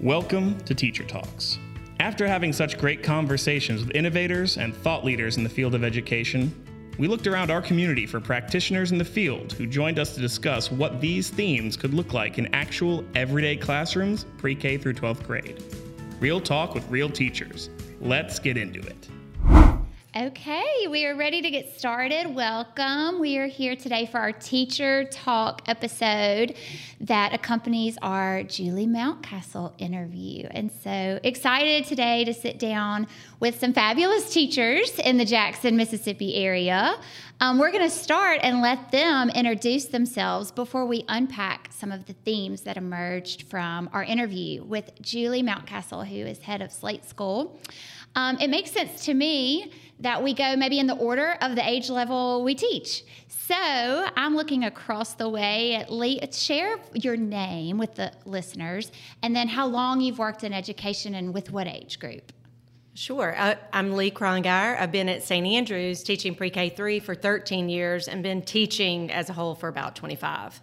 Welcome to Teacher Talks. After having such great conversations with innovators and thought leaders in the field of education, we looked around our community for practitioners in the field who joined us to discuss what these themes could look like in actual everyday classrooms pre K through 12th grade. Real talk with real teachers. Let's get into it. Okay, we are ready to get started. Welcome. We are here today for our teacher talk episode that accompanies our Julie Mountcastle interview. And so excited today to sit down with some fabulous teachers in the Jackson, Mississippi area. Um, we're going to start and let them introduce themselves before we unpack some of the themes that emerged from our interview with Julie Mountcastle, who is head of Slate School. Um, it makes sense to me that we go maybe in the order of the age level we teach. So I'm looking across the way at Lee. Share your name with the listeners and then how long you've worked in education and with what age group. Sure. I, am Lee Krongire. I've been at St. Andrews teaching pre K 3 for 13 years and been teaching as a whole for about 25.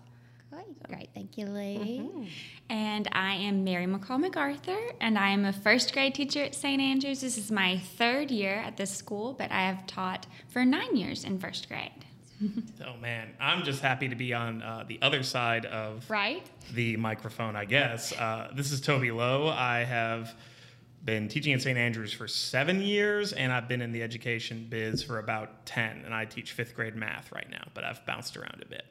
Great. Great. Thank you, Lee. Mm-hmm. And I am Mary McCall MacArthur, and I am a first grade teacher at St. Andrews. This is my third year at this school, but I have taught for nine years in first grade. oh man, I'm just happy to be on uh, the other side of right the microphone. I guess uh, this is Toby Lowe. I have been teaching at St. Andrews for seven years, and I've been in the education biz for about ten. And I teach fifth grade math right now, but I've bounced around a bit.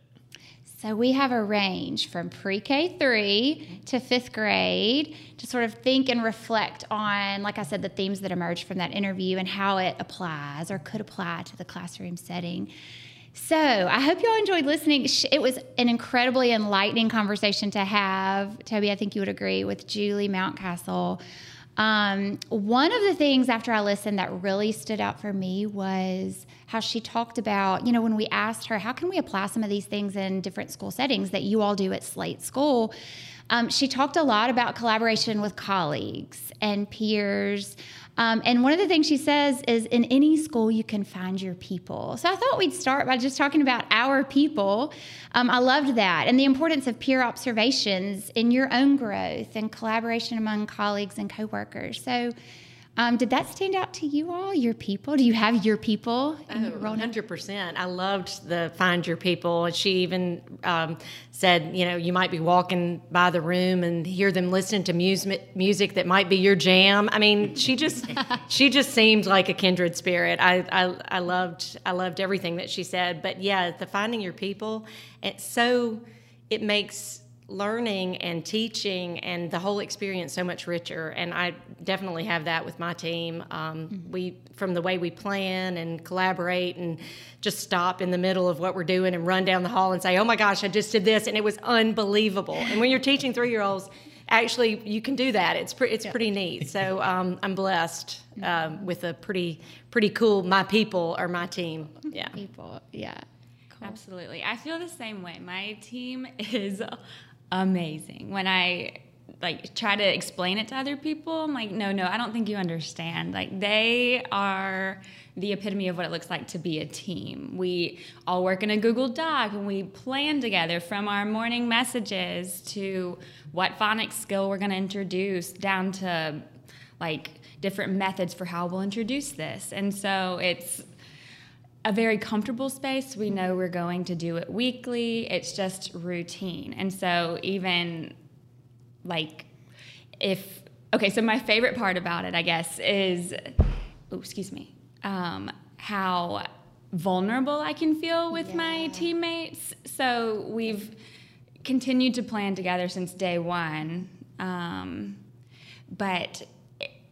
So we have a range from pre K three to fifth grade to sort of think and reflect on, like I said, the themes that emerged from that interview and how it applies or could apply to the classroom setting. So I hope you all enjoyed listening. It was an incredibly enlightening conversation to have. Toby, I think you would agree with Julie Mountcastle. Um, one of the things after I listened that really stood out for me was how she talked about, you know, when we asked her, how can we apply some of these things in different school settings that you all do at Slate School? Um, she talked a lot about collaboration with colleagues and peers. Um, and one of the things she says is in any school, you can find your people. So I thought we'd start by just talking about our people. Um, I loved that and the importance of peer observations in your own growth and collaboration among colleagues and coworkers. So um, did that stand out to you all, your people? Do you have your people? Oh, 100%. I loved the find your people. And she even um, said, you know, you might be walking by the room and hear them listening to music, music that might be your jam. I mean, she just, she just seemed like a kindred spirit. I, I, I loved, I loved everything that she said. But yeah, the finding your people, it's so, it makes learning and teaching and the whole experience so much richer. And i definitely have that with my team. Um, mm-hmm. we from the way we plan and collaborate and just stop in the middle of what we're doing and run down the hall and say oh my gosh i just did this and it was unbelievable. And when you're teaching three year olds actually you can do that. It's, pre- it's yeah. pretty neat. So um, i'm blessed um, with a pretty pretty cool my people or my team. Yeah. People yeah. Absolutely. I feel the same way. My team is amazing. When I like try to explain it to other people, I'm like, no, no, I don't think you understand. Like they are the epitome of what it looks like to be a team. We all work in a Google Doc and we plan together from our morning messages to what phonics skill we're going to introduce down to like different methods for how we'll introduce this. And so it's a very comfortable space. We know we're going to do it weekly. It's just routine. And so even like if okay, so my favorite part about it, I guess, is oh, excuse me, um, how vulnerable I can feel with yeah. my teammates. So we've continued to plan together since day one. Um, but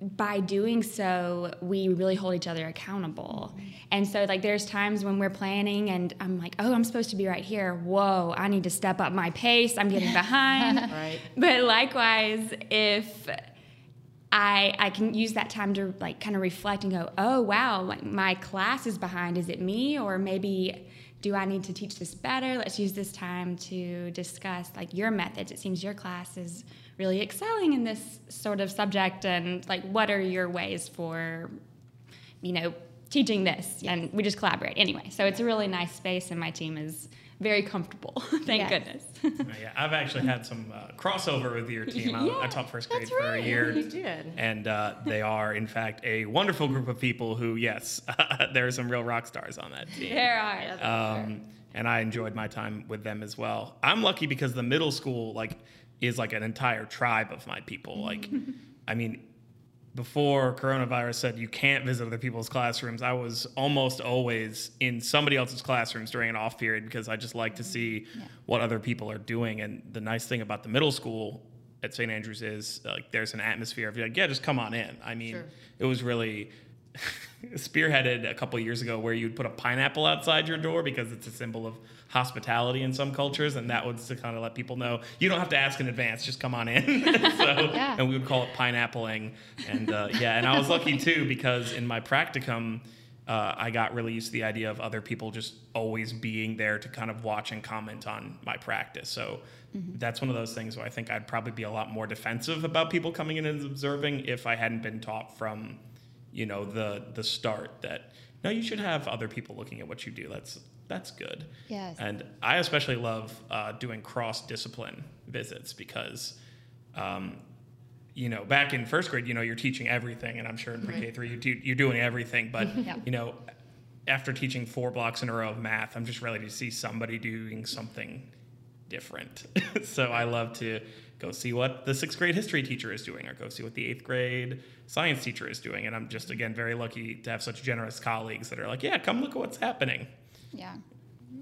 by doing so, we really hold each other accountable. And so, like, there's times when we're planning and I'm like, oh, I'm supposed to be right here. Whoa, I need to step up my pace. I'm getting behind. right. But likewise, if I, I can use that time to like kind of reflect and go, oh wow, like my class is behind. Is it me or maybe do I need to teach this better? Let's use this time to discuss like your methods. It seems your class is really excelling in this sort of subject and like what are your ways for you know teaching this, and we just collaborate anyway. So it's a really nice space, and my team is very comfortable. Thank Yes. goodness. Yeah, I've actually had some uh, crossover with your team. I, I taught first grade that's for a year. You did. And uh, they are, in fact, a wonderful group of people who, yes, there are some real rock stars on that team. there are. Um, and I enjoyed my time with them as well. I'm lucky because the middle school like is like an entire tribe of my people. Like, I mean, before coronavirus said you can't visit other people's classrooms, I was almost always in somebody else's classrooms during an off period because I just like to mm-hmm. see what other people are doing. And the nice thing about the middle school at St. Andrews is like there's an atmosphere of like, yeah, just come on in. I mean, Sure. it was really spearheaded a couple years ago where you'd put a pineapple outside your door because it's a symbol of hospitality in some cultures and that was to kind of let people know you don't have to ask in advance just come on in. So Yeah. and we would call it pineappling. And uh, yeah and i was lucky too because in my practicum uh, i got really used to the idea of other people just always being there to kind of watch and comment on my practice. So that's one of those things where i think i'd probably be a lot more defensive about people coming in and observing if i hadn't been taught from you know the the start that no you should have other people looking at what you do. That's that's good Yes. and i especially love uh, doing cross discipline visits because um, you know back in first grade you know you're teaching everything and i'm sure in pre-k3 you do, you're doing everything but Yep. you know after teaching four blocks in a row of math i'm just ready to see somebody doing something different. so I love to go see what the sixth grade history teacher is doing or go see what the eighth grade science teacher is doing. And I'm just, again, very lucky to have such generous colleagues that are like, yeah, come look at what's happening. Yeah.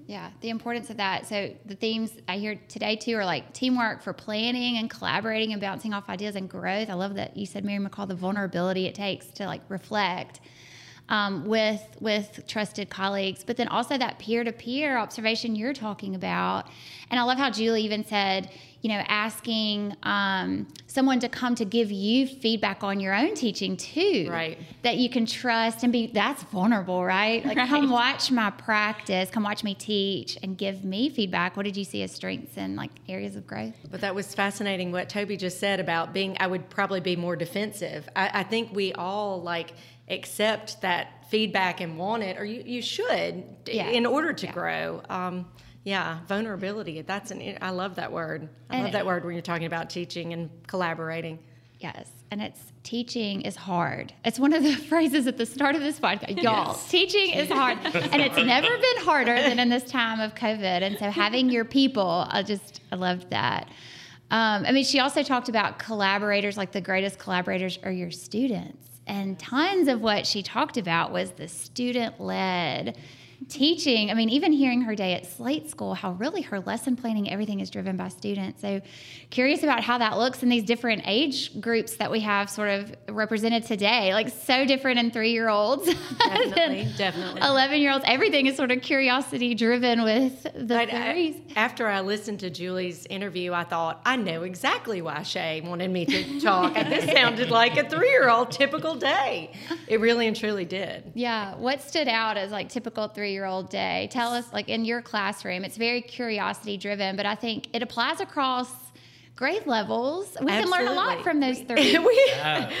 Yeah, the importance of that. So the themes I hear today too are like teamwork for planning and collaborating and bouncing off ideas and growth. I love that you said Mary McCall the vulnerability it takes to like reflect um, with with trusted colleagues, but then also that peer to peer observation you're talking about. And I love how Julie even said, you know, asking um, someone to come to give you feedback on your own teaching too, Right. That you can trust and be. That's vulnerable, right? Like, come watch my practice, come watch me teach, and give me feedback. What did you see as strengths and like areas of growth? But that was fascinating what Toby just said about being, I would probably be more defensive. I, I think we all like accept that feedback and want it, or you, you should Yeah. in order to Yeah. grow. Um, yeah, vulnerability. That's an, I love that word. I And- love that word when you're talking about teaching and collaborating. Yes, and it's teaching is hard. It's one of the phrases at the start of this podcast. Y'all, Yes. teaching is hard, and it's never been harder than in this time of COVID. And so having your people, I just I loved that. Um, I mean, she also talked about collaborators. Like the greatest collaborators are your students, and tons of what she talked about was the student led teaching. I mean, even hearing her day at Slate School, how really her lesson planning, everything is driven by students. So, curious about how that looks in these different age groups that we have sort of represented today. Like, so different in three year olds. Definitely, definitely. 11 year olds. Everything is sort of curiosity driven with the But uh, I- after I listened to Julie's interview, I thought, I know exactly why Shay wanted me to talk. this sounded like a three year old typical day. It really and truly did. Yeah. What stood out as like typical three year old day? Tell us, like in your classroom, it's very curiosity driven, but I think it applies across grade levels. We can learn a lot from those three. we, Yeah,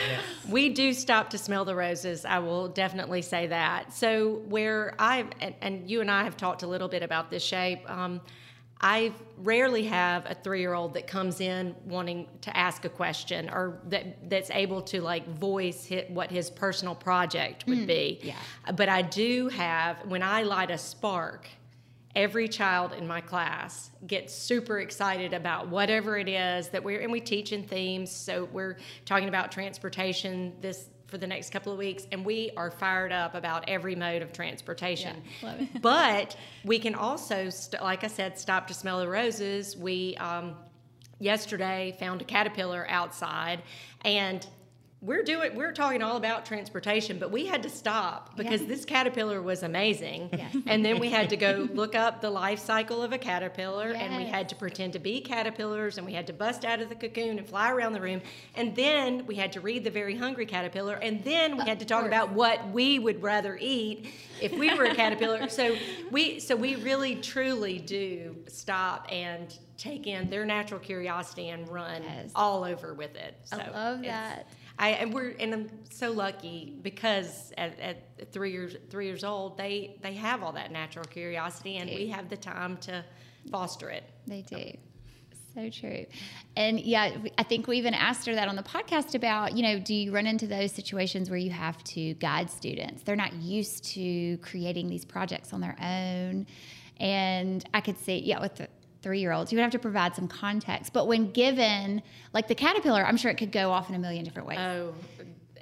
we do stop to smell the roses. I will definitely say that. So where I and, and you and I have talked a little bit about this shape. Um, I rarely have a three-year-old that comes in wanting to ask a question or that that's able to like voice hit what his personal project would mm, be. yeah. But I do have when I light a spark every child in my class gets super excited about whatever it is that we're and we teach in themes so we're talking about transportation this for the next couple of weeks and we are fired up about every mode of transportation. Yeah, but we can also st- like i said stop to smell the roses. We um, yesterday found a caterpillar outside and we're doing we're talking all about transportation but we had to stop because Yeah. this caterpillar was amazing Yeah. and then we had to go look up the life cycle of a caterpillar and we had to pretend to be caterpillars and we had to bust out of the cocoon and fly around the room and then we had to read the very hungry caterpillar and then we had to talk about what we would rather eat if we were a caterpillar so we so we really truly do stop and take in their natural curiosity and run Yes. all over with it. I So love it's- that. I and we're and I'm so lucky because at, at three years three years old they they have all that natural curiosity and we have the time to foster it. They do. So true. And yeah, I think we even asked her that on the podcast about, you know, do you run into those situations where you have to guide students? They're not used to creating these projects on their own. And I could see, yeah, with the three year olds, you would have to provide some context. But when given, like the caterpillar, I'm sure it could go off in a million different ways. Oh,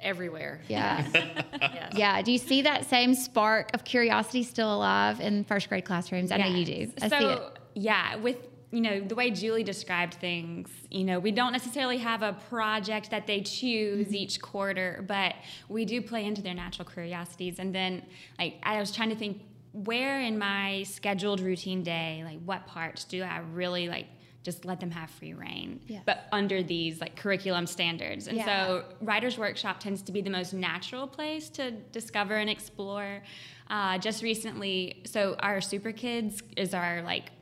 everywhere. yeah. Yes. Yeah. Do you see that same spark of curiosity still alive in first grade classrooms? I know you do. I so, see it. yeah, with you know the way Julie described things, you know, we don't necessarily have a project that they choose Mm-hmm. each quarter, but we do play into their natural curiosities. And then, like, I was trying to think where in my scheduled routine day, like, what parts do I really like? Just let them have free reign, Yeah. but under these like curriculum standards. And Yeah. so, Writers Workshop tends to be the most natural place to discover and explore. Uh, just recently, so our Super Kids is our like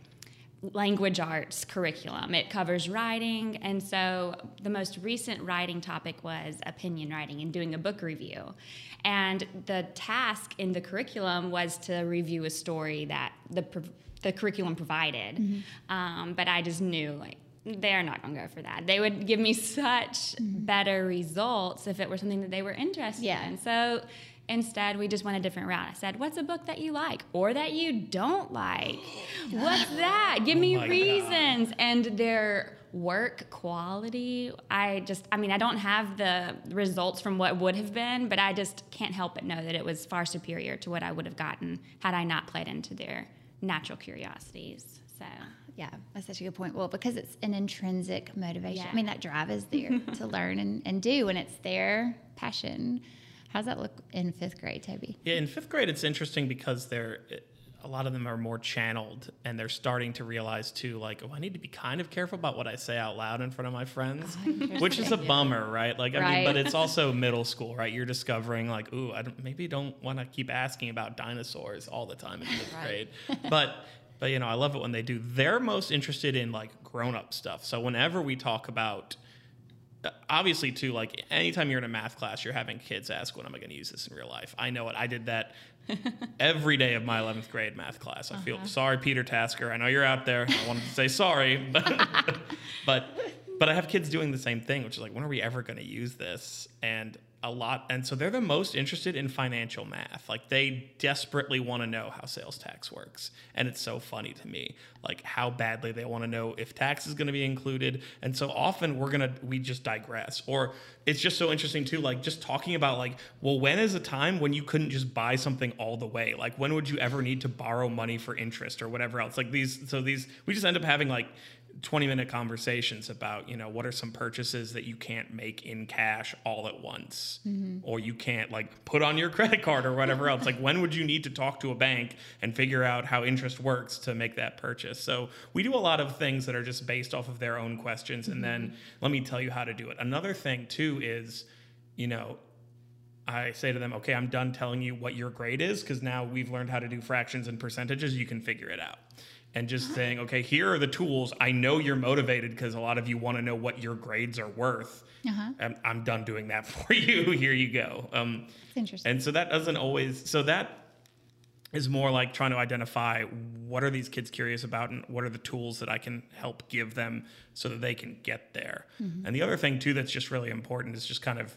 language arts curriculum. It covers writing, and so the most recent writing topic was opinion writing and doing a book review. And the task in the curriculum was to review a story that the the curriculum provided. Um, but I just knew like they're not going to go for that. They would give me such better results if it were something that they were interested Yeah. in. So instead, we just went a different route. I said, "What's a book that you like or that you don't like? What's that? Give oh me Oh my God. reasons." And their work quality, I just, I mean, I don't have the results from what would have been, but I just can't help but know that it was far superior to what I would have gotten had I not played into their natural curiosities. So. Yeah, that's such a good point. Well, because it's an intrinsic motivation. Yeah. I mean, that drive is there to learn and, and do, and it's their passion. How's that look in fifth grade, Toby? Yeah, in fifth grade, it's interesting because they're a lot of them are more channeled, and they're starting to realize too, like, oh, I need to be kind of careful about what I say out loud in front of my friends, which is a bummer, right? Like, I mean, but it's also middle school, right? You're discovering like, ooh, I don't, maybe don't want to keep asking about dinosaurs all the time in fifth grade, but. But you know, I love it when they do. They're most interested in like grown-up stuff. So whenever we talk about obviously too like anytime you're in a math class you're having kids ask when am i going to use this in real life? I know it. I did that every day of my 11th grade math class. I feel uh-huh. sorry peter tasker. I know you're out there. I wanted to say sorry but but but i have kids doing the same thing which is like when are we ever going to use this? And a lot and so they're the most interested in financial math. Like they desperately want to know how sales tax works and it's so funny to me like how badly they want to know if tax is going to be included and so often we're going to we just digress. Or it's just so interesting too like just talking about like well when is a time when you couldn't just buy something all the way? Like when would you ever need to borrow money for interest or whatever else? Like these so these we just end up having like 20 minute conversations about you know what are some purchases that you can't make in cash all at once? Mm-hmm. Or you can't like put on your credit card or whatever else. Like when would you need to talk to a bank and figure out how interest works to make that purchase? So we do a lot of things that are just based off of their own questions. And then mm-hmm. let me tell you how to do it. Another thing too is you know I say to them, okay, I'm done telling you what your grade is because now we've learned how to do fractions and percentages. You can figure it out. And just saying, okay, here are the tools. I know you're motivated because a lot of you want to know what your grades are worth. Uh-huh. I'm, I'm done doing that for you. here you go. Um, It's interesting. and so that doesn't always, so that is more like trying to identify what are these kids curious about and what are the tools that I can help give them so that they can get there. And the other thing too that's just really important is just kind of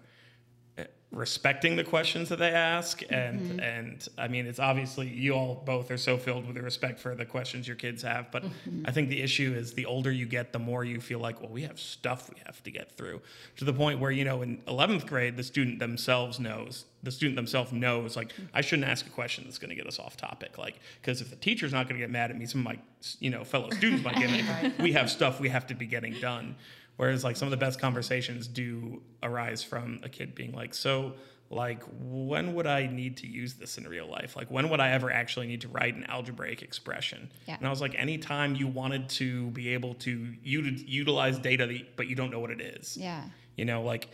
respecting the questions that they ask mm-hmm. and and I mean it's obviously you all both are so filled with respect for the questions your kids have but mm-hmm. I think the issue is the older you get the more you feel like well we have stuff we have to get through. To the point where you know in 11th grade the student themselves knows the student themselves knows like I shouldn't ask a question that's going to get us off topic like because if the teacher's not going to get mad at me some of my you know fellow students might get mad we have stuff we have to be getting done Whereas like some of the best conversations do arise from a kid being like, so like when would I need to use this in real life? Like when would I ever actually need to write an algebraic expression? Yeah. And I was like, anytime you wanted to be able to uti- utilize data, that, but you don't know what it is. yeah. You know, like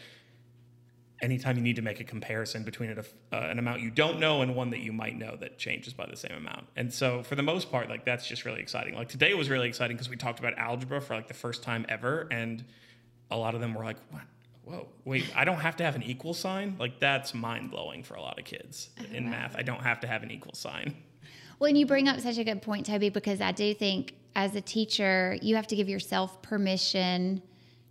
anytime you need to make a comparison between a, uh, an amount you don't know and one that you might know that changes by the same amount. And so for the most part, like that's just really exciting. Like today was really exciting because we talked about algebra for like the first time ever, and a lot of them were like, "What? Whoa, wait! I don't have to have an equal sign." Like that's mind blowing for a lot of kids in math. I don't have to have an equal sign. Well, and you bring up such a good point, Toby, because I do think as a teacher, you have to give yourself permission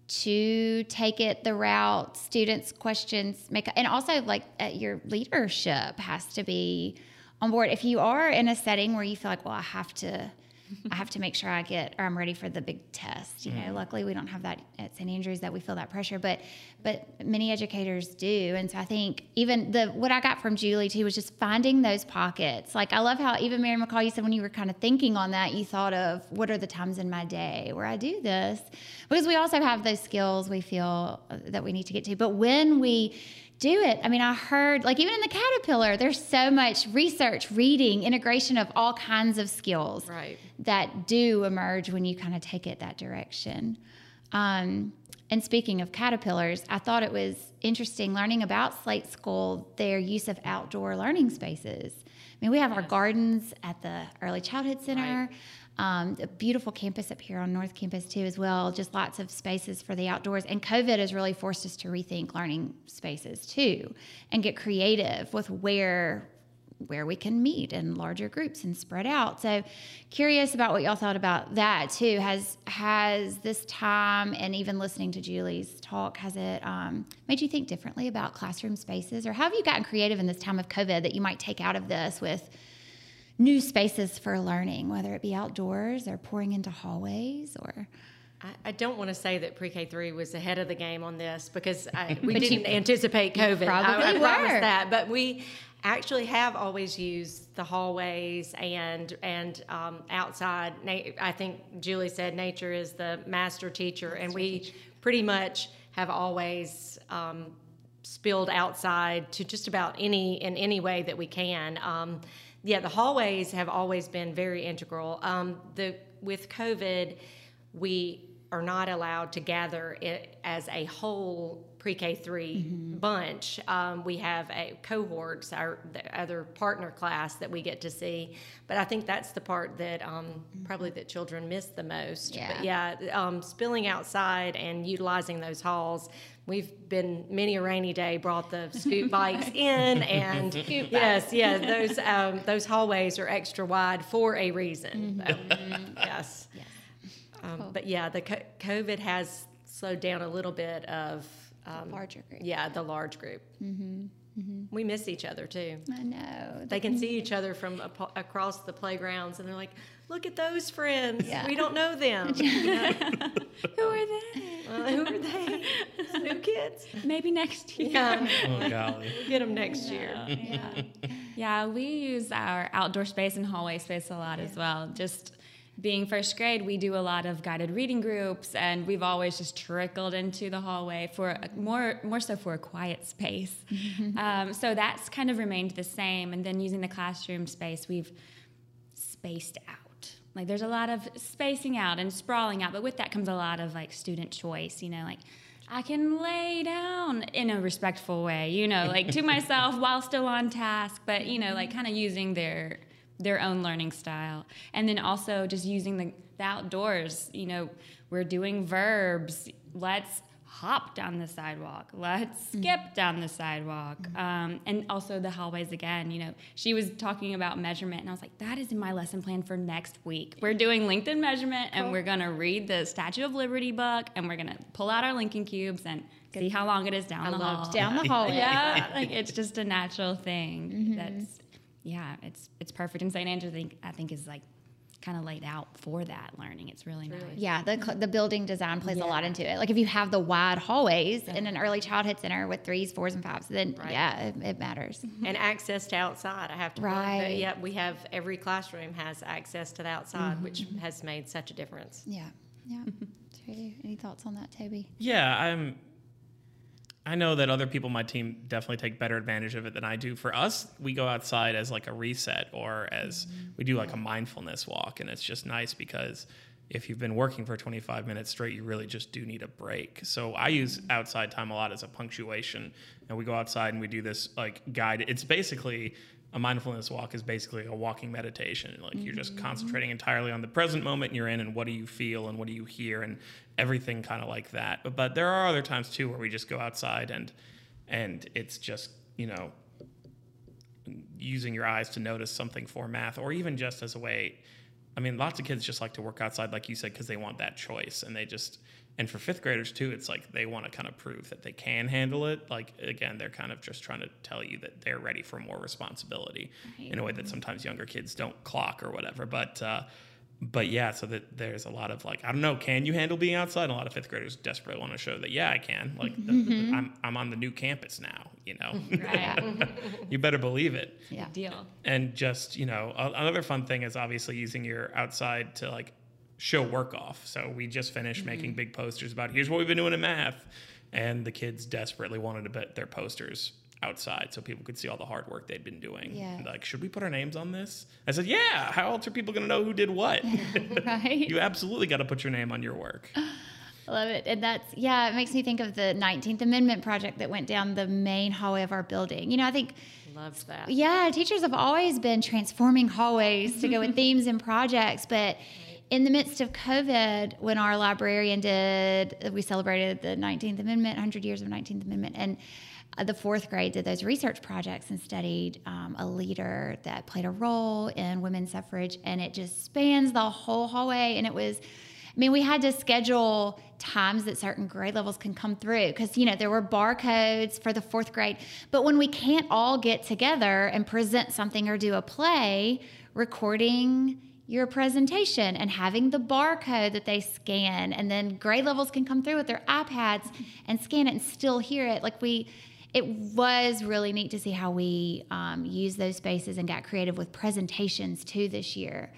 to take it the route students questions make and also like uh, your leadership has to be on board. If you are in a setting where you feel like well i have to I have to make sure I get or I'm ready for the big test. You know, mm. luckily we don't have that at St. Andrews that we feel that pressure, but but many educators do. And so I think even the what I got from Julie too was just finding those pockets. Like I love how even Mary McCall, you said when you were kind of thinking on that, you thought of what are the times in my day where I do this, because we also have those skills we feel that we need to get to. But when we do it. I mean, I heard, like, even in the caterpillar, there's so much research, reading, integration of all kinds of skills right. that do emerge when you kind of take it that direction. Um, and speaking of caterpillars, I thought it was interesting learning about Slate School, their use of outdoor learning spaces. I mean, we have yes. our gardens at the Early Childhood Center. Right. Um, a beautiful campus up here on North Campus too, as well. Just lots of spaces for the outdoors. And COVID has really forced us to rethink learning spaces too, and get creative with where where we can meet in larger groups and spread out. So curious about what y'all thought about that too. Has has this time and even listening to Julie's talk, has it um, made you think differently about classroom spaces? Or have you gotten creative in this time of COVID that you might take out of this with new spaces for learning, whether it be outdoors or pouring into hallways or. I, don't want to say that pre-K three was ahead of the game on this because I, we didn't anticipate COVID. Probably I, I were. promise that, but we actually have always used the hallways and and um, outside. I think Julie said nature is the master teacher, master and we teacher. pretty much have always um, spilled outside to just about any in any way that we can. Um, yeah, the hallways have always been very integral. Um, the with COVID, we are not allowed to gather it as a whole pre-K 3 mm-hmm. bunch. Um, we have a cohorts, our other partner class that we get to see. But I think that's the part that um, mm-hmm. probably that children miss the most. Yeah, but yeah, um, spilling outside and utilizing those halls. We've been many a rainy day brought the scoot bikes in, and yes, yeah, those um, those hallways are extra wide for a reason. Mm-hmm. yes. yes. Um, cool. But yeah, the COVID has slowed down a little bit of um, larger group. Yeah, the large group. Mm-hmm. Mm-hmm. We miss each other too. I know. They can see each other from a, across the playgrounds, and they're like, "Look at those friends. Yeah. We don't know them. who are they? Uh, who are they? New kids? Maybe next year. Yeah. Oh golly. We'll get them next yeah. year. Yeah. yeah, we use our outdoor space and hallway space a lot yeah. as well. Just being first grade, we do a lot of guided reading groups, and we've always just trickled into the hallway for a, more more so for a quiet space. Mm-hmm. Um, so that's kind of remained the same. And then using the classroom space, we've spaced out. Like there's a lot of spacing out and sprawling out, but with that comes a lot of like student choice. You know, like I can lay down in a respectful way, you know, like to myself while still on task, but you know, like kind of using their their own learning style. And then also just using the, the outdoors. You know, we're doing verbs. Let's hop down the sidewalk. Let's mm-hmm. skip mm-hmm. down the sidewalk. Mm-hmm. Um, and also the hallways again. You know, she was talking about measurement, and I was like, that is in my lesson plan for next week. We're doing LinkedIn measurement, and we're gonna read the Statue of Liberty book, and we're gonna pull out our linking cubes and see how long it is down I the hall. Down the hallway. yeah, like it's just a natural thing. Mm-hmm. That's yeah, it's it's perfect. And St. Andrew, I think, I think is like kind of laid out for that learning. It's really nice. Yeah, the the building design plays yeah. a lot into it. Like if you have the wide hallways yeah. in an early childhood center with threes, fours, and fives, then right. yeah, it, it, matters. Mm-hmm. And access to outside. I have to right. yeah, we have every classroom has access to the outside, mm-hmm. which has made such a difference. Yeah, yeah. Any thoughts on that, Toby? Yeah, I'm I know that other people on my team definitely take better advantage of it than I do. For us, we go outside as like a reset or as we do like a mindfulness walk, and it's just nice because if you've been working for 25 minutes straight, you really just do need a break. So I use outside time a lot as a punctuation, and we go outside and we do this like guide. It's basically a mindfulness walk is basically a walking meditation. Like you're just mm-hmm. concentrating entirely on the present moment you're in and what do you feel and what do you hear and everything kind of like that. But, but there are other times too where we just go outside and and it's just you know using your eyes to notice something for math or even just as a way I mean, lots of kids just like to work outside, like you said, because they want that choice, and they just and for fifth graders too, it's like they want to kind of prove that they can handle it. Like again, they're kind of just trying to tell you that they're ready for more responsibility right. in a way that sometimes younger kids don't clock or whatever. But uh, but yeah, so that there's a lot of like, I don't know, can you handle being outside? And a lot of fifth graders desperately want to show that, yeah, I can. Like, the, mm-hmm. the, I'm, I'm on the new campus now, you know? Right. you better believe it. Yeah. Deal. And just, you know, another fun thing is obviously using your outside to like show work off. So we just finished mm-hmm. making big posters about here's what we've been doing in math. And the kids desperately wanted to put their posters outside so people could see all the hard work they'd been doing. Yeah. Like, should we put our names on this? I said, yeah. How else are people going to know who did what? right. you absolutely got to put your name on your work. I love it. And that's, yeah, it makes me think of the 19th Amendment project that went down the main hallway of our building. You know, I think. Loves that. Yeah, teachers have always been transforming hallways to go with themes and projects, but in the midst of COVID, when our librarian did, we celebrated the 19th Amendment, 100 years of 19th Amendment, and uh, the fourth grade did those research projects and studied um, a leader that played a role in women's suffrage, and it just spans the whole hallway. And it was, I mean, we had to schedule times that certain grade levels can come through because, you know, there were barcodes for the fourth grade. But when we can't all get together and present something or do a play, recording your presentation and having the barcode that they scan and then grade levels can come through with their iPads and scan it and still hear it like we it was really neat to see how we um, use those spaces and got creative with presentations too this year.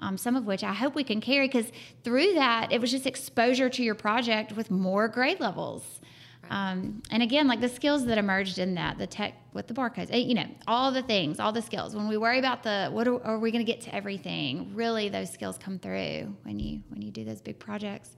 Um, some of which I hope we can carry because through that, it was just exposure to your project with more grade levels. Um, and again, like the skills that emerged in that, the tech with the barcodes, eh, you know, all the things, all the skills. When we worry about the what are, are we going to get to everything, really those skills come through when you when you do those big projects.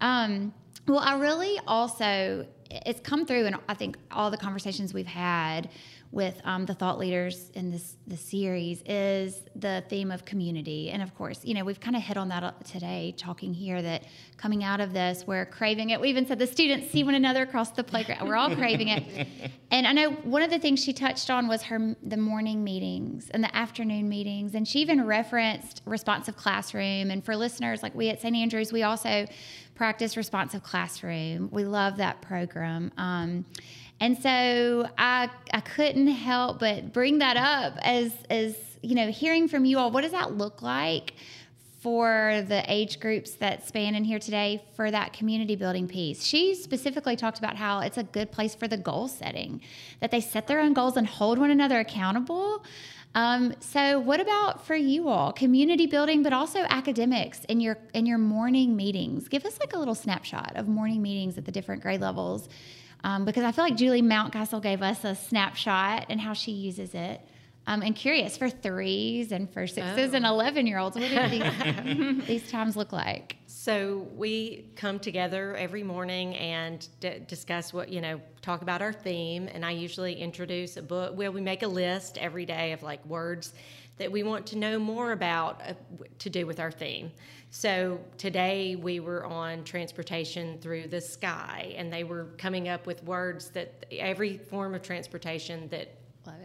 Um, well, I really also it's come through in I think all the conversations we've had with um, the thought leaders in this the series is the theme of community, and of course, you know we've kind of hit on that uh, today, talking here that coming out of this, we're craving it. We even said the students see one another across the playground. We're all craving it, and I know one of the things she touched on was her the morning meetings and the afternoon meetings, and she even referenced responsive classroom. And for listeners like we at St. Andrews, we also practice responsive classroom. We love that program. Um, and so I, I couldn't help but bring that up as, as, you know, hearing from you all, what does that look like for the age groups that span in here today for that community building piece? She specifically talked about how it's a good place for the goal setting, that they set their own goals and hold one another accountable. Um, so, what about for you all, community building, but also academics in your in your morning meetings? Give us like a little snapshot of morning meetings at the different grade levels, um, because I feel like Julie Mountcastle gave us a snapshot and how she uses it. Um, and curious for threes and for sixes oh. and eleven year olds, what do these, these times look like? So we come together every morning and d- discuss what, you know, talk about our theme. And I usually introduce a book. Well, we make a list every day of like words that we want to know more about uh, to do with our theme. So today we were on transportation through the sky, and they were coming up with words that every form of transportation that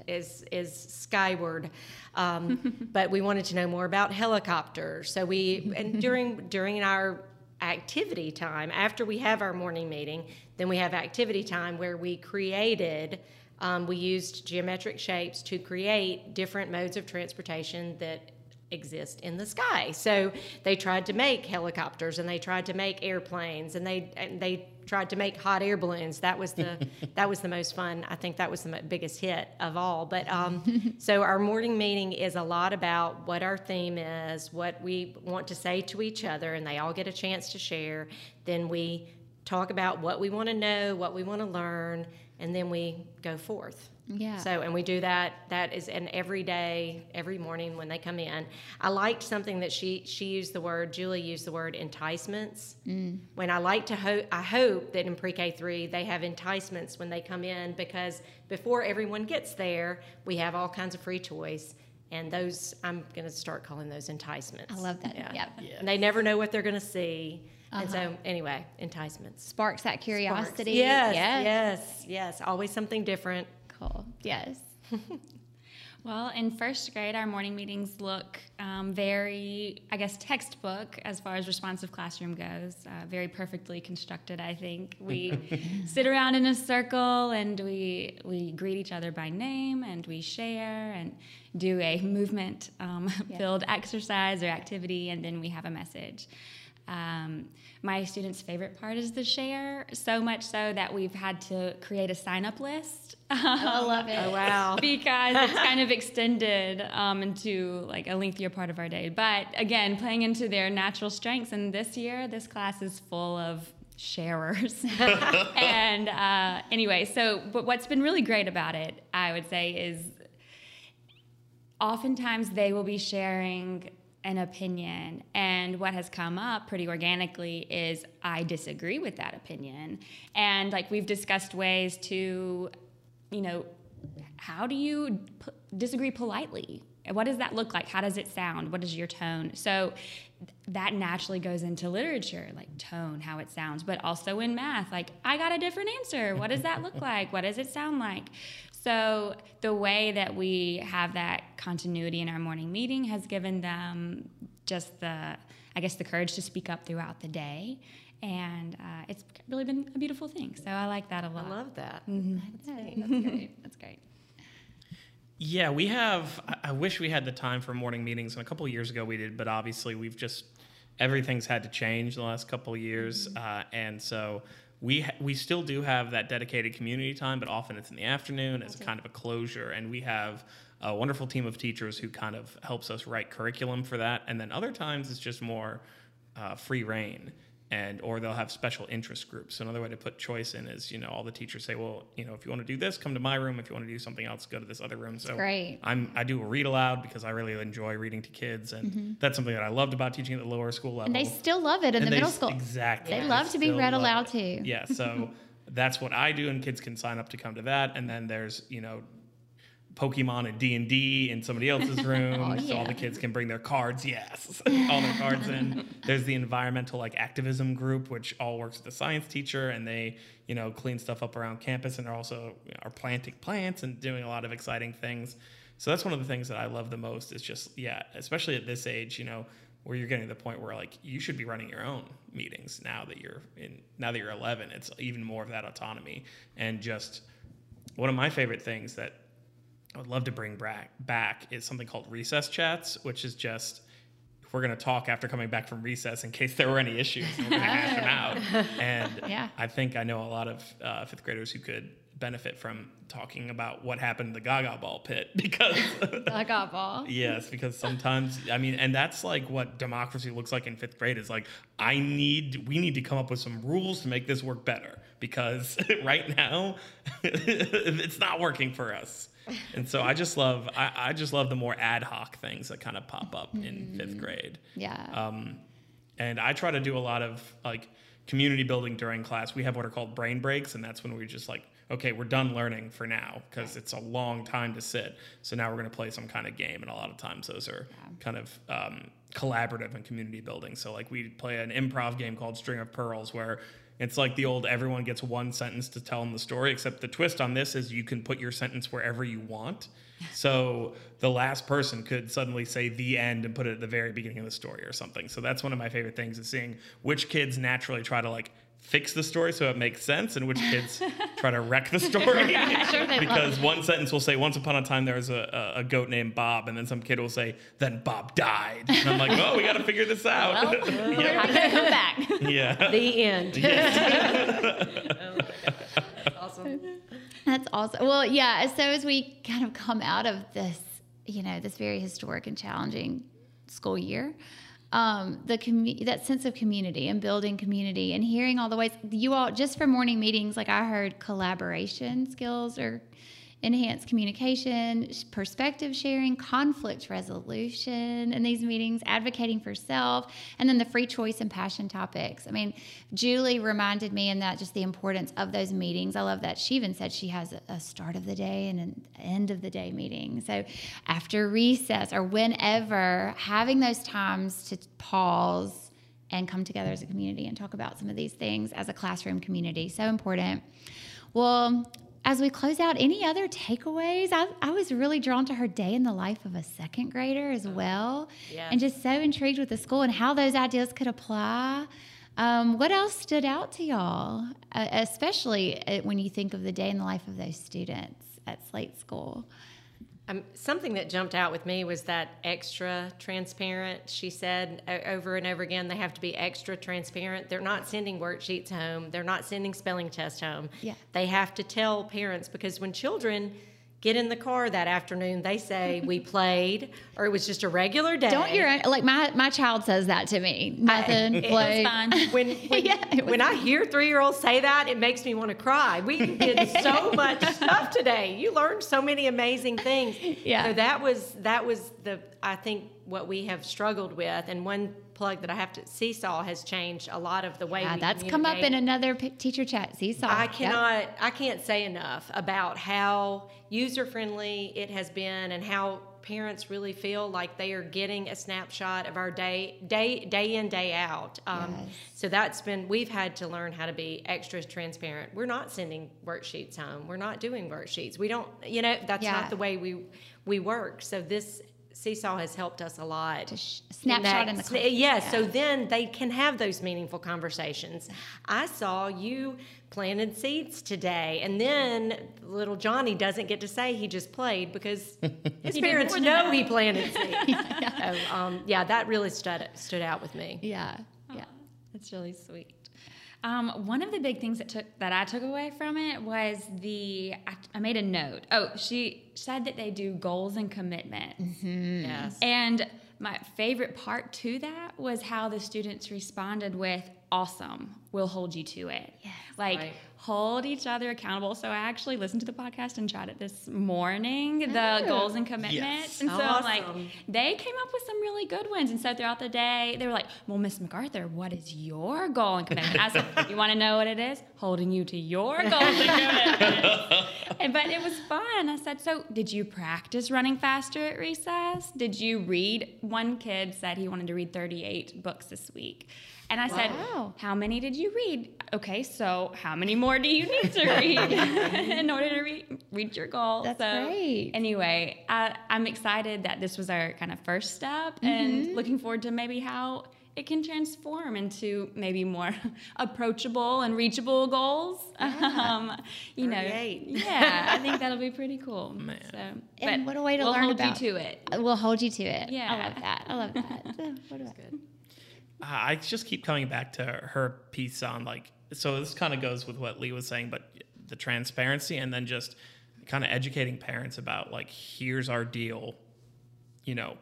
is is skyward. Um, but we wanted to know more about helicopters. So we and during during our activity time after we have our morning meeting, then we have activity time where we created. Um, we used geometric shapes to create different modes of transportation that exist in the sky. So they tried to make helicopters and they tried to make airplanes and they and they tried to make hot air balloons. That was the that was the most fun. I think that was the biggest hit of all. But um, so our morning meeting is a lot about what our theme is, what we want to say to each other, and they all get a chance to share. Then we talk about what we want to know, what we want to learn, and then we go forth. Yeah. So, and we do that. That is an every day, every morning when they come in. I liked something that she she used the word. Julie used the word enticements. Mm. When I like to hope, I hope that in pre K three they have enticements when they come in because before everyone gets there, we have all kinds of free toys. And those, I'm going to start calling those enticements. I love that. Yeah. Yep. And they never know what they're going to see. And so, anyway, enticements. Sparks that curiosity. Yes, Yes. yes, yes. Always something different. Yes. Well, in first grade, our morning meetings look um, very, I guess, textbook as far as responsive classroom goes. Uh, very perfectly constructed, I think. We sit around in a circle and we we greet each other by name and we share and do a movement um, filled exercise or activity, and then we have a message. Um, my students' favorite part is the share, so much so that we've had to create a sign up list. I love it. Oh, wow. because it's kind of extended um, into like a lengthier part of our day. But again, playing into their natural strengths. And this year, this class is full of sharers. and uh, anyway, so but what's been really great about it, I would say, is oftentimes they will be sharing an opinion. And what has come up pretty organically is i disagree with that opinion. And like we've discussed ways to you know how do you p- disagree politely? What does that look like? How does it sound? What is your tone? So th- that naturally goes into literature like tone how it sounds but also in math like i got a different answer. What does that look like? What does it sound like so the way that we have that continuity in our morning meeting has given them just the, I guess, the courage to speak up throughout the day, and uh, it's really been a beautiful thing. So I like that a lot. I love that. That's great. That's great. That's great. Yeah, we have. I- I wish we had the time for morning meetings, and a couple of years ago we did, but obviously we've just everything's had to change the last couple of years, uh, and so we ha- we still do have that dedicated community time, but often it's in the afternoon as a kind of a closure, and we have a wonderful team of teachers who kind of helps us write curriculum for that, and then other times it's just more uh, free reign and or they'll have special interest groups. So another way to put choice in is, you know, all the teachers say, well, you know, if you want to do this, come to my room. If you want to do something else, go to this other room. So great. I'm I do a read aloud because I really enjoy reading to kids, and that's something that I loved about teaching at the lower school level. Mm-hmm. And they still love it in And the middle s- school. Exactly. They love to be read aloud it. too. Yeah. So that's what I do, and kids can sign up to come to that. And then there's you know. Pokemon and D and D in somebody else's oh, room, Oh, so all the kids can bring their cards. Yes, all their cards in. There's the environmental like activism group, which all works with the science teacher, and they you know clean stuff up around campus, and are also are planting plants and doing a lot of exciting things. So that's one of the things that I love the most. Is just yeah, especially at this age, you know, where you're getting to the point where like you should be running your own meetings now that you're in now that you're 11. It's even more of that autonomy and just one of my favorite things that I would love to bring back back is something called recess chats, which is just we're going to talk after coming back from recess in case there were any issues. And we're going to hash them out. And Yeah. I think I know a lot of uh, fifth graders who could benefit from talking about what happened in the Gaga Ball pit because. Got ball. Yes, because sometimes I mean, and that's like what democracy looks like in fifth grade. Is like I need, we need to come up with some rules to make this work better because right now it's not working for us. And so I just love, I, I just love the more ad hoc things that kind of pop up in fifth grade. Yeah. Um, and I try to do a lot of like community building during class. We have what are called brain breaks, and that's when we're just like, okay, we're done learning for now because it's a long time to sit. So now we're going to play some kind of game, and a lot of times those are kind of um, collaborative and community building. So like we play an improv game called String of Pearls, where it's like the old everyone gets one sentence to tell them the story, except the twist on this is you can put your sentence wherever you want. So the last person could suddenly say the end and put it at the very beginning of the story or something. So that's one of my favorite things is seeing which kids naturally try to like fix the story so it makes sense and which kids try to wreck the story. Sure they because one sentence will say, Once upon a time there was a, a, a goat named Bob, and then some kid will say, Then Bob died. And I'm like, Oh, we got to figure this out. Well, yeah. I'm gonna come back. yeah. The end. awesome. That's awesome. Well, yeah. So as we kind of come out of this, you know, this very historic and challenging school year, um, the commu- that sense of community and building community and hearing all the ways you all just for morning meetings like i heard collaboration skills or enhanced communication, perspective sharing, conflict resolution in these meetings, advocating for self, and then the free choice and passion topics. I mean, Julie reminded me in that just the importance of those meetings. I love that she even said she has a start of the day and an end of the day meeting. So after recess or whenever, having those times to pause and come together as a community and talk about some of these things as a classroom community. So important. Well, as we close out, any other takeaways? I, I was really drawn to her day in the life of a second grader as well, Yes. and just so intrigued with the school and how those ideas could apply. Um, what else stood out to y'all, uh, especially uh, when you think of the day in the life of those students at Slate School? Um, something that jumped out with me was that extra transparent. She said over and over again, they have to be extra transparent. They're not sending worksheets home. They're not sending spelling tests home. Yeah. They have to tell parents because when children get in the car that afternoon, they say we played or it was just a regular day. Don't your like my my child says that to me. Nothing. it was played. when when, Yeah, when I hear three year olds say that, it makes me want to cry. We did so much stuff today. You learned so many amazing things. Yeah. So that was that was the I think what we have struggled with, and one plug that I have to Seesaw has changed a lot of the way. Yeah, that's come up in another teacher chat. Seesaw. I Yep. cannot, I can't say enough about how user friendly it has been and how parents really feel like they are getting a snapshot of our day, day, day in, day out. Um, Yes. So that's been, we've had to learn how to be extra transparent. We're not sending worksheets home. We're not doing worksheets. We don't, you know, that's Yeah. not the way we, we work. So this Seesaw has helped us a lot. To sh- snapshot in the sna- class. Yes, so then they can have those meaningful conversations. I saw you planted seeds today, and then little Johnny doesn't get to say he just played because his parents know he planted seeds. so, um, yeah, that really stood stood out with me. Yeah. Yeah. That's really sweet. Um, one of the big things that took that I took away from it was the I, I made a note. Oh, she said that they do goals and commitments, Yes. and my favorite part to that was how the students responded with "Awesome, we'll hold you to it." Yes. like Right. Hold each other accountable. So I actually listened to the podcast and tried it this morning, the Oh. goals and commitments, and so I'm like, they came up with some really good ones. And so throughout the day, they were like, Well, Miss MacArthur, what is your goal and commitment? I said, You want to know what it is? Holding you to your goals and commitments. and, but it was fun. I said, So did you practice running faster at recess? Did you read? One kid said he wanted to read 38 books this week. And I Wow. said, How many did you read? Okay, so how many more do you need to read in order to re- reach your goal? That's so, great. Anyway, I, I'm excited that this was our kind of first step Mm-hmm. and looking forward to maybe how it can transform into maybe more approachable and reachable goals. Um, you know, 38. yeah, I think that'll be pretty cool. Man. So, And but what a way to we'll learn hold about- you to it. We'll hold you to it. Yeah, I love that. I love that. What about Uh, I just keep coming back to her piece on like so this kind of goes with what Lee was saying, but the transparency and then just kind of educating parents about like here's our deal, you know,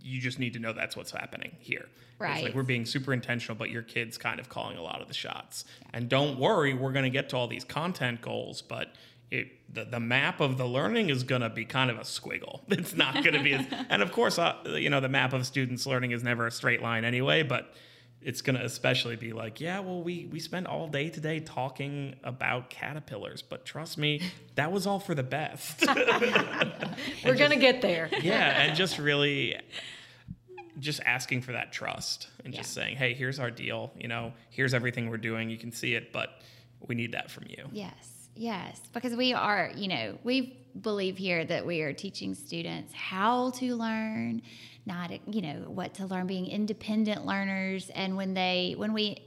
you just need to know that's what's happening here. Right. It's like we're being super intentional, but your kid's kind of calling a lot of the shots. And don't worry, we're going to get to all these content goals, but it the, the map of the learning is going to be kind of a squiggle. It's not going to be, as, and of course, uh, you know, the map of students learning is never a straight line anyway, but it's going to especially be like, yeah, well, we we spent all day today talking about caterpillars, but trust me, that was all for the best. We're going to get there. yeah, and just really just asking for that trust and just saying, "Hey, here's our deal. You know, here's everything we're doing. You can see it, but we need that from you." Yes, yes, because we are, you know, we believe here that we are teaching students how to learn, not, you know, what to learn, being independent learners. And when they, when we,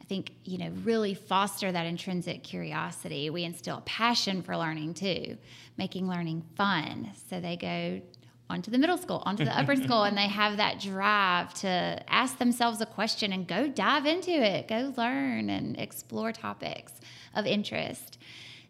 I think, you know, really foster that intrinsic curiosity, we instill a passion for learning too, making learning fun. So they go onto the middle school, onto the upper school, and they have that drive to ask themselves a question and go dive into it, go learn and explore topics of interest.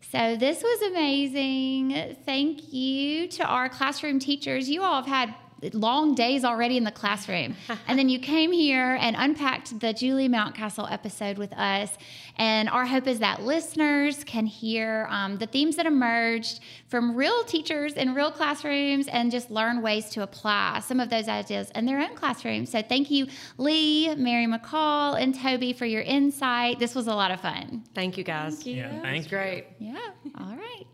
So this was amazing. Thank you to our classroom teachers. You all have had long days already in the classroom. and then you came here and unpacked the Julie Mountcastle episode with us. And our hope is that listeners can hear um, the themes that emerged from real teachers in real classrooms and just learn ways to apply some of those ideas in their own classrooms. So thank you, Lee, Mary McCall, and Toby for your insight. This was a lot of fun. Thank you guys. Thank you. Yeah, thank It's great. Yeah. All right.